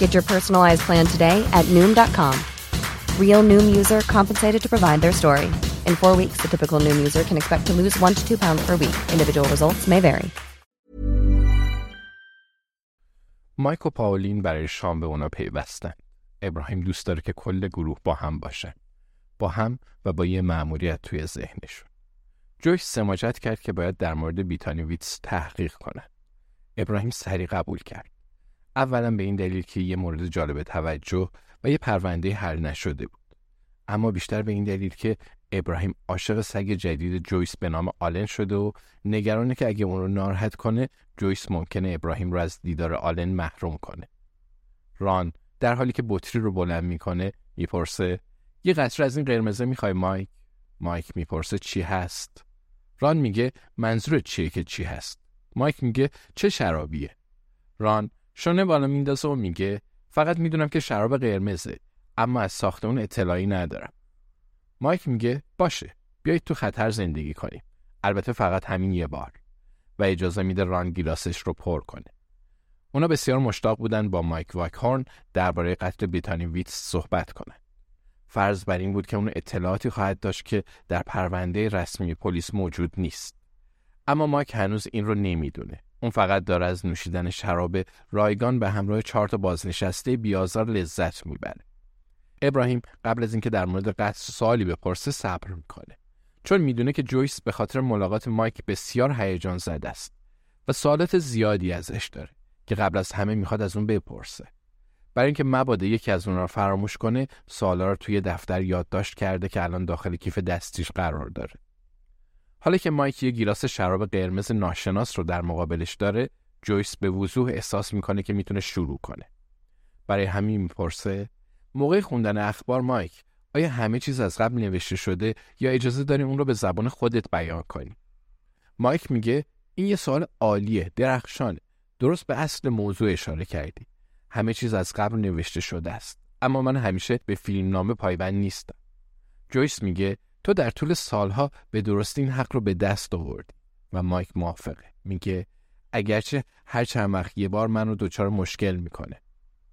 Get your personalized plan today at Noom.com. Real Noom user compensated to provide their story. In four weeks, the typical Noom user can expect to lose one to two pounds per week. Individual results may vary. مایک و پاولین برای شام به اونا پیوستن. ابراهیم دوست داره که کل گروه با هم باشن. با هم و با یه مأموریت توی ذهنشون. جوش سماجت کرد که باید در مورد بیتانی ویتس تحقیق کنه. ابراهیم سری قبول کرد. اولا به این دلیل که یه مورد جالب توجه و یه پرونده حل نشده بود. اما بیشتر به این دلیل که ابراهیم عاشق سگ جدید جویس به نام آلن شده و نگرانه که اگه اون رو ناراحت کنه جویس ممکنه ابراهیم رو از دیدار آلن محروم کنه. ران در حالی که بطری رو بلند می‌کنه می‌پرسه یه قطره از این قرمزه می‌خوای مایک؟ مایک می‌پرسه چی هست؟ ران میگه منظور چیه که چی هست؟ مایک میگه چه شرابیه؟ ران شونه بالا میندازه و میگه فقط می‌دونم که شراب قرمزه اما از ساخت اون اطلاعی ندارم. مایک میگه باشه بیایید تو خطر زندگی کنیم. البته فقط همین یه بار و اجازه میده ران گیلاسش رو پر کنه. اونا بسیار مشتاق بودن با مایک واکهورن درباره قتل بیتانی ویتس صحبت کنن. فرض بر این بود که اون اطلاعاتی خواهد داشت که در پرونده رسمی پلیس موجود نیست. اما مایک هنوز این رو نمی‌دونه. اون فقط داره از نوشیدن شراب رایگان به همراه چهار تا بازنشسته بیازار لذت می‌بره. ابراهیم قبل از اینکه در مورد قتل سوالی بپرسه صبر می‌کنه. چون می‌دونه که جویس به خاطر ملاقات مایک بسیار هیجان زده است و سوالات زیادی ازش داره که قبل از همه می‌خواد از اون بپرسه. برای اینکه مبادا یکی از اون را فراموش کنه سوالا رو توی دفتر یادداشت کرده که الان داخل کیف دستیش قرار داره. حالا که مایک یه گیلاس شراب قرمز ناشناس رو در مقابلش داره جویس به وضوح احساس می‌کنه که می‌تونه شروع کنه. برای همین می‌پرسه موقع خوندن اخبار مایک آیا همه چیز از قبل نوشته شده یا اجازه داری اون رو به زبان خودت بیان کنی؟ مایک میگه این یه سوال عالیه درخشانه. درست به اصل موضوع اشاره کردی. همه چیز از قبل نوشته شده است اما من همیشه به فیلم نامه پایبند نیستم. جویس میگه تو در طول سالها به درستی این حق رو به دست آوردی و مایک موافقه. میگه اگرچه هر چند وقت یه بار منو دچار مشکل می‌کنه.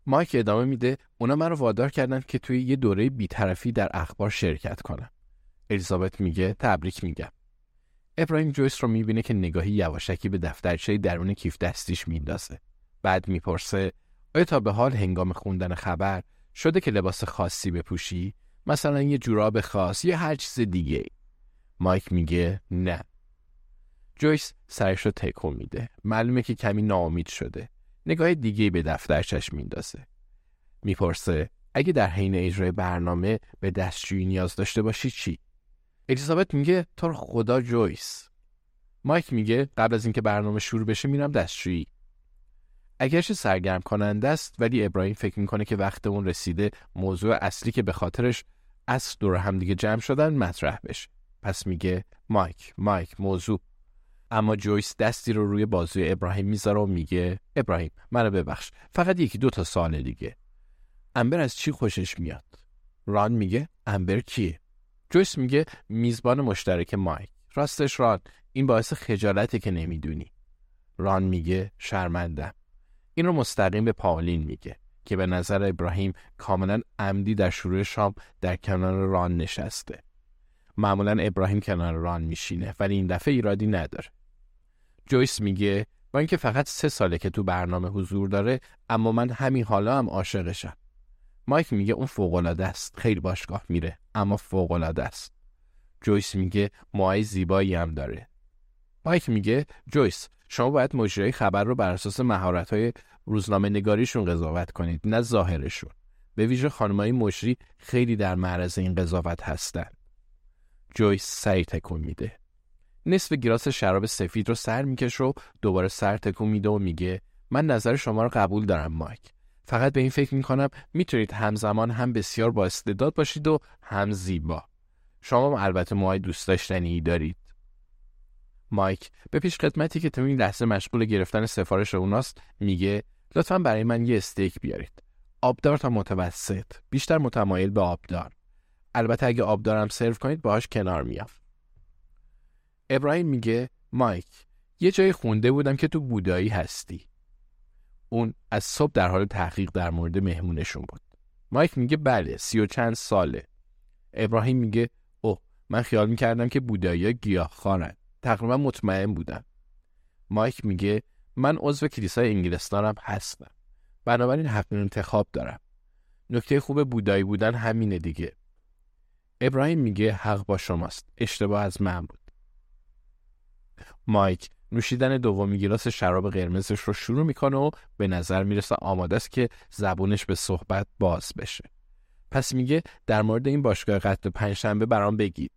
مایک ادامه میده اونا من رو وادار کردن که توی یه دوره بیطرفی در اخبار شرکت کنم. الیزابت میگه تبریک میگم. ابراهیم جویس رو می‌بینه که نگاهی یواشکی به دفترچه درون کیف دستیش میندازه بعد می‌پرسه آیا تا به حال هنگام خوندن خبر شده که لباس خاصی بپوشی؟ مثلا یه جوراب خاص یا هر چیز دیگه مایک میگه نه. جویس سرش رو تکون میده. معلومه که کمی ناامید شده. نگاه دیگه به دفترچش میندازه. می‌پرسه اگه در حین اجرای برنامه به دستشویی نیاز داشته باشی چی؟ الیزابت میگه تو خدا جویس. مایک میگه قبل از اینکه برنامه شروع بشه میرم دستشویی. اگرچه سرگرم کننده است ولی ابراهیم فکر می‌کنه که وقت اون رسیده موضوع اصلی که به خاطرش از دور همدیگه جمع شدن مطرح بشه. پس میگه مایک مایک موضوع. اما جویس دستی رو روی بازوی ابراهیم می‌ذاره و میگه ابراهیم منو ببخش. فقط یکی دو تا سال دیگه. امبر از چی خوشش میاد؟ ران میگه امبر کیه؟ جویس میگه میزبان مشترک مایک. راستش ران. این باعث خجالته که نمی‌دونی. ران میگه شرمندم. این رو مستقیم به پاولین میگه. که به نظر ابراهیم کاملا عمدی در شروع شام در کنار ران نشسته. معمولا ابراهیم کنار ران میشینه ولی این دفعه ایرادی نداره. جویس میگه با اینکه فقط سه ساله که تو برنامه حضور داره اما من همین حالا هم عاشقشم. مایک میگه اون فوقالعاده است. خیلی باشگاه میره اما فوقالعاده است. جویس میگه موهای زیبایی هم داره. مایک میگه جویس شما باید مجری خبر رو بر اساس مهارت‌های روزنامه نگاریشون قضاوت کنید نه ظاهرشون. به ویژه خانمای مجری خیلی در معرض این قضاوت هستن. جویس سعی تکون میده. نصف گیلاس شراب سفید رو سر می‌کشه و دوباره سر تکون میده و میگه من نظر شما رو قبول دارم مایک. فقط به این فکر می‌کنم می‌تونید همزمان هم بسیار با استعداد باشید و هم زیبا. شما البته موهای دوست داشتنی دارید. مایک به پیش خدمتی که تو این لحظه مشغول گرفتن سفارش اوناست میگه لطفا برای من یه استیک بیارید. آبدار تا متوسط. بیشتر متمایل به آبدار. البته اگه آبدارم سرو کنید باهاش کنار میام. ابراهیم میگه مایک یه جای خونده بودم که تو بودایی هستی. اون از صبح در حال تحقیق در مورد مهمونشون بود. مایک میگه بله سی و چند ساله. ابراهیم میگه اوه من خیال می‌کردم که بودایی گیاه خارن تقریبا مطمئن بودم. مایک میگه من عضو کلیسای انگلستانم هستم. بنابراین حق انتخاب دارم. نکته خوب بودایی بودن همینه دیگه. ابراهیم میگه حق با شماست. اشتباه از من بود. مایک نوشیدن دومی گیلاس شراب قرمزش رو شروع می‌کنه و به نظر می‌رسه آماده است که زبونش به صحبت باز بشه. پس میگه در مورد این باشگاه قتل پنجشنبه برام بگید.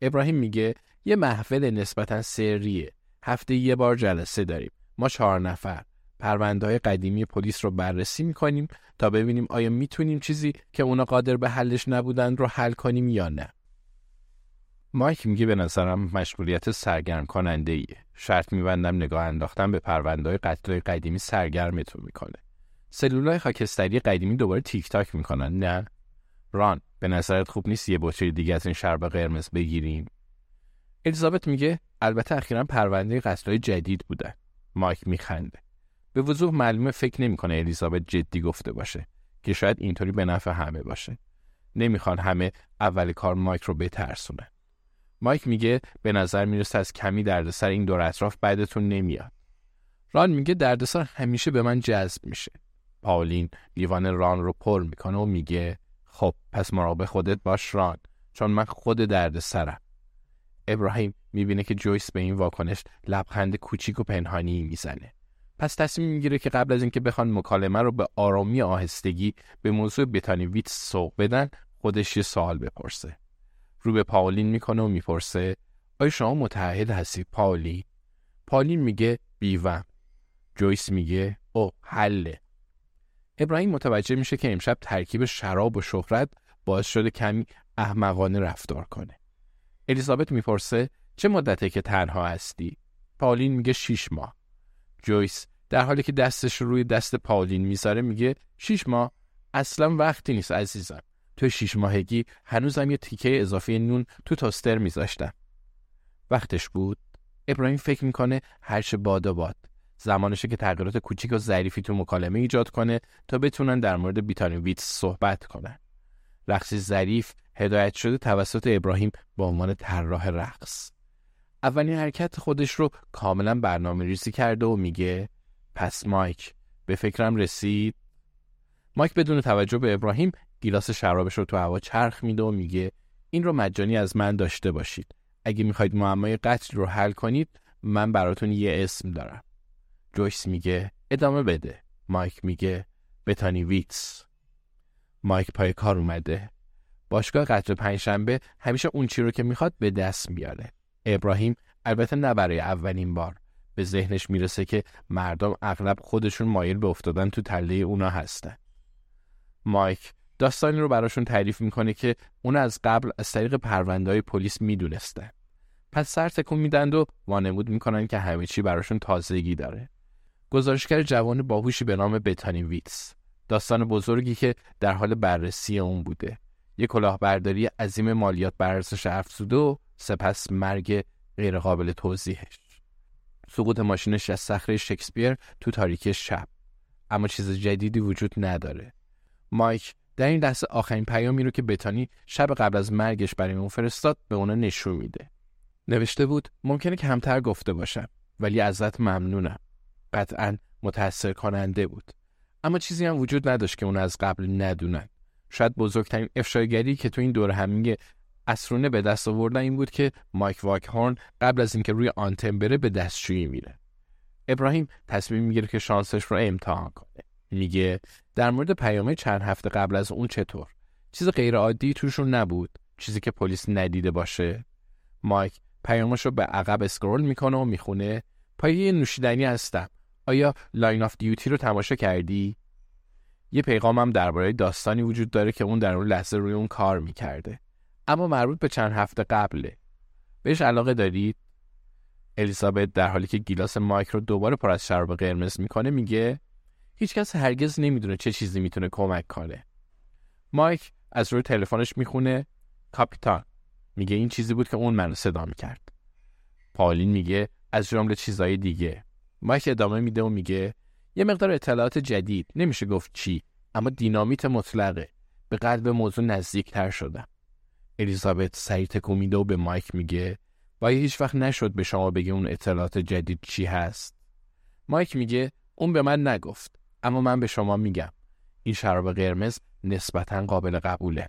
ابراهیم میگه یه محفل نسبتا سریه. هفته یه بار جلسه داریم. ما چهار نفر پرونده های قدیمی پلیس رو بررسی می‌کنیم تا ببینیم آیا می‌تونیم چیزی که اونا قادر به حلش نبودن رو حل کنیم یا نه مایک میگه به نظرم مشغولیت سرگرم کننده ایه. شرط میبندم نگاه انداختن به پرونده های قتل قدیمی سرگرمتون می‌کنه. سلولای خاکستری قدیمی دوباره تیک تاک می‌کنن نه؟ ران به نظرت خوب نیست یه بطری دیگه از این شرب قرمز بگیریم؟ الیزابت میگه البته اخیرا پرونده قتل جدید بودن. مایک میخنده. به وضوح معلومه فکر نمی‌کنه الیزابت جدی گفته باشه که شاید اینطوری به نفع همه باشه. نمی‌خوان همه اول کار مایک رو بترسونه. مایک میگه به نظر می‌رسه از کمی دردسر این دور اطراف بعدتون نمیاد. ران میگه دردسر همیشه به من جذب میشه. پاولین لیوان ران رو پر می‌کنه و میگه خب پس مراقب خودت باش ران چون من خود دردسرم. ابراهیم می‌بینه که جویس به این واکنش لبخند کوچیک و پنهانی می‌زنه. پس تصمیم می‌گیره که قبل از اینکه بخوان مکالمه رو به آرامی آهستگی به موضوع بتانی ویت سوق بدن خودش یه سوال بپرسه. رو به پاولین می‌کنه و می‌پرسه آیا شما متحد هستید پاولی؟ پاولین میگه بیوم جویس میگه او حله ابراهیم متوجه میشه که امشب ترکیب شراب و شهرت باعث شده کمی احمقانه رفتار کنه الیزابت می‌پرسه چه مدته که تنها هستی؟ پاولین میگه شیش ماه جویس در حالی که دستش روی دست پاولین می‌ذاره میگه شیش ماه اصلا وقتی نیست عزیزم تو شیش ماهگی هنوزم یه تیکه اضافه نون تو توستر میذاشتم. وقتش بود ابراهیم فکر می‌کنه هرچه و باد زمانشه که تغییرات کوچیک و ظریفی تو مکالمه ایجاد کنه تا بتونن در مورد بیتانویت صحبت کنن. رقصی ظریف هدایت شده توسط ابراهیم به عنوان طراح رقص. اولین حرکت خودش رو کاملا برنامه ریزی کرده و میگه پس مایک به فکرم رسید. مایک بدون توجه به ابراهیم گیلاس شرابش رو تو هوا چرخ میده و میگه این رو مجانی از من داشته باشید. اگه می‌خواید معمای قتل رو حل کنید من براتون یه اسم دارم. جویس میگه ادامه بده. مایک میگه بتانی ویتس. مایک پای کار اومده. باشگاه قتل پنجشنبه همیشه اون چی رو که می‌خواد به دست میاره. ابراهیم البته نه برای اولین بار. به ذهنش می‌رسه که مردم اغلب خودشون مایل به افتادن تو تله اونا هستن. مایک داستانی رو براشون تعریف می‌کنه که اون از قبل از طریق پرونده های پلیس می‌دونسته. پس سر تکون میدند و وانمود می‌کنن که همه چی براشون تازگی داره. گزارشگر جوان باهوشی به نام بتانی ویتس. داستان بزرگی که در حال بررسی اون بوده. یک کلاهبرداری عظیم مالیات بر ارزش افزوده و سپس مرگ غیرقابل توضیحش. سقوط ماشینش از صخره شکسپیر تو تاریکی شب. اما چیز جدیدی وجود نداره. مایک در این لحظه آخرین پیامی رو که بتانی شب قبل از مرگش برای اون فرستاد به اونا نشون میده. نوشته بود ممکنه همتر گفته باشم ولی ازت ممنونم. قطعا متأثر کننده بود. اما چیزی هم وجود نداشت که اون از قبل ندونن. شاید بزرگترین افشاگری که تو این دور همینگه اسرونه به دست آوردن این بود که مایک واکهورن قبل از اینکه روی آنتن بره به دستشویی میره. ابراهیم تصمیم می‌گیره که شانسش رو امتحان کنه. میگه در مورد پیامهای چند هفته قبل از اون چطور؟ چیز غیر عادی توشون نبود. چیزی که پلیس ندیده باشه. مایک پیامش رو به عقب scroll می‌کنه و می‌خونه. پایه نوشیدنی هستم. آیا Line of Duty رو تماشا کردی؟ یه پیغامم درباره داستانی وجود داره که اون در اون لحظه روی اون کار می‌کرده. اما مربوط به چند هفته قبله. بهش علاقه دارید؟ الیزابت در حالی که گیلاس مایک رو دوباره پر از شراب قرمز می‌کنه میگه هیچکس هرگز نمی‌دونه چه چیزی می‌تونه کمک کنه. مایک از روی تلفنش می‌خونه کاپیتان. میگه این چیزی بود که اون منو صدا می‌کرد. پالین میگه از جمله چیزای دیگه. مایک ادامه میده و میگه یه مقدار اطلاعات جدید. نمیشه گفت چی اما دینامیت مطلقه. به قلب موضوع نزدیکتر شدم. الیزابت سریع میده و به مایک میگه وای هیچ وقت نشد به شما بگه اون اطلاعات جدید چی هست. مایک میگه اون به من نگفت اما من به شما میگم. این شراب قرمز نسبتا قابل قبوله.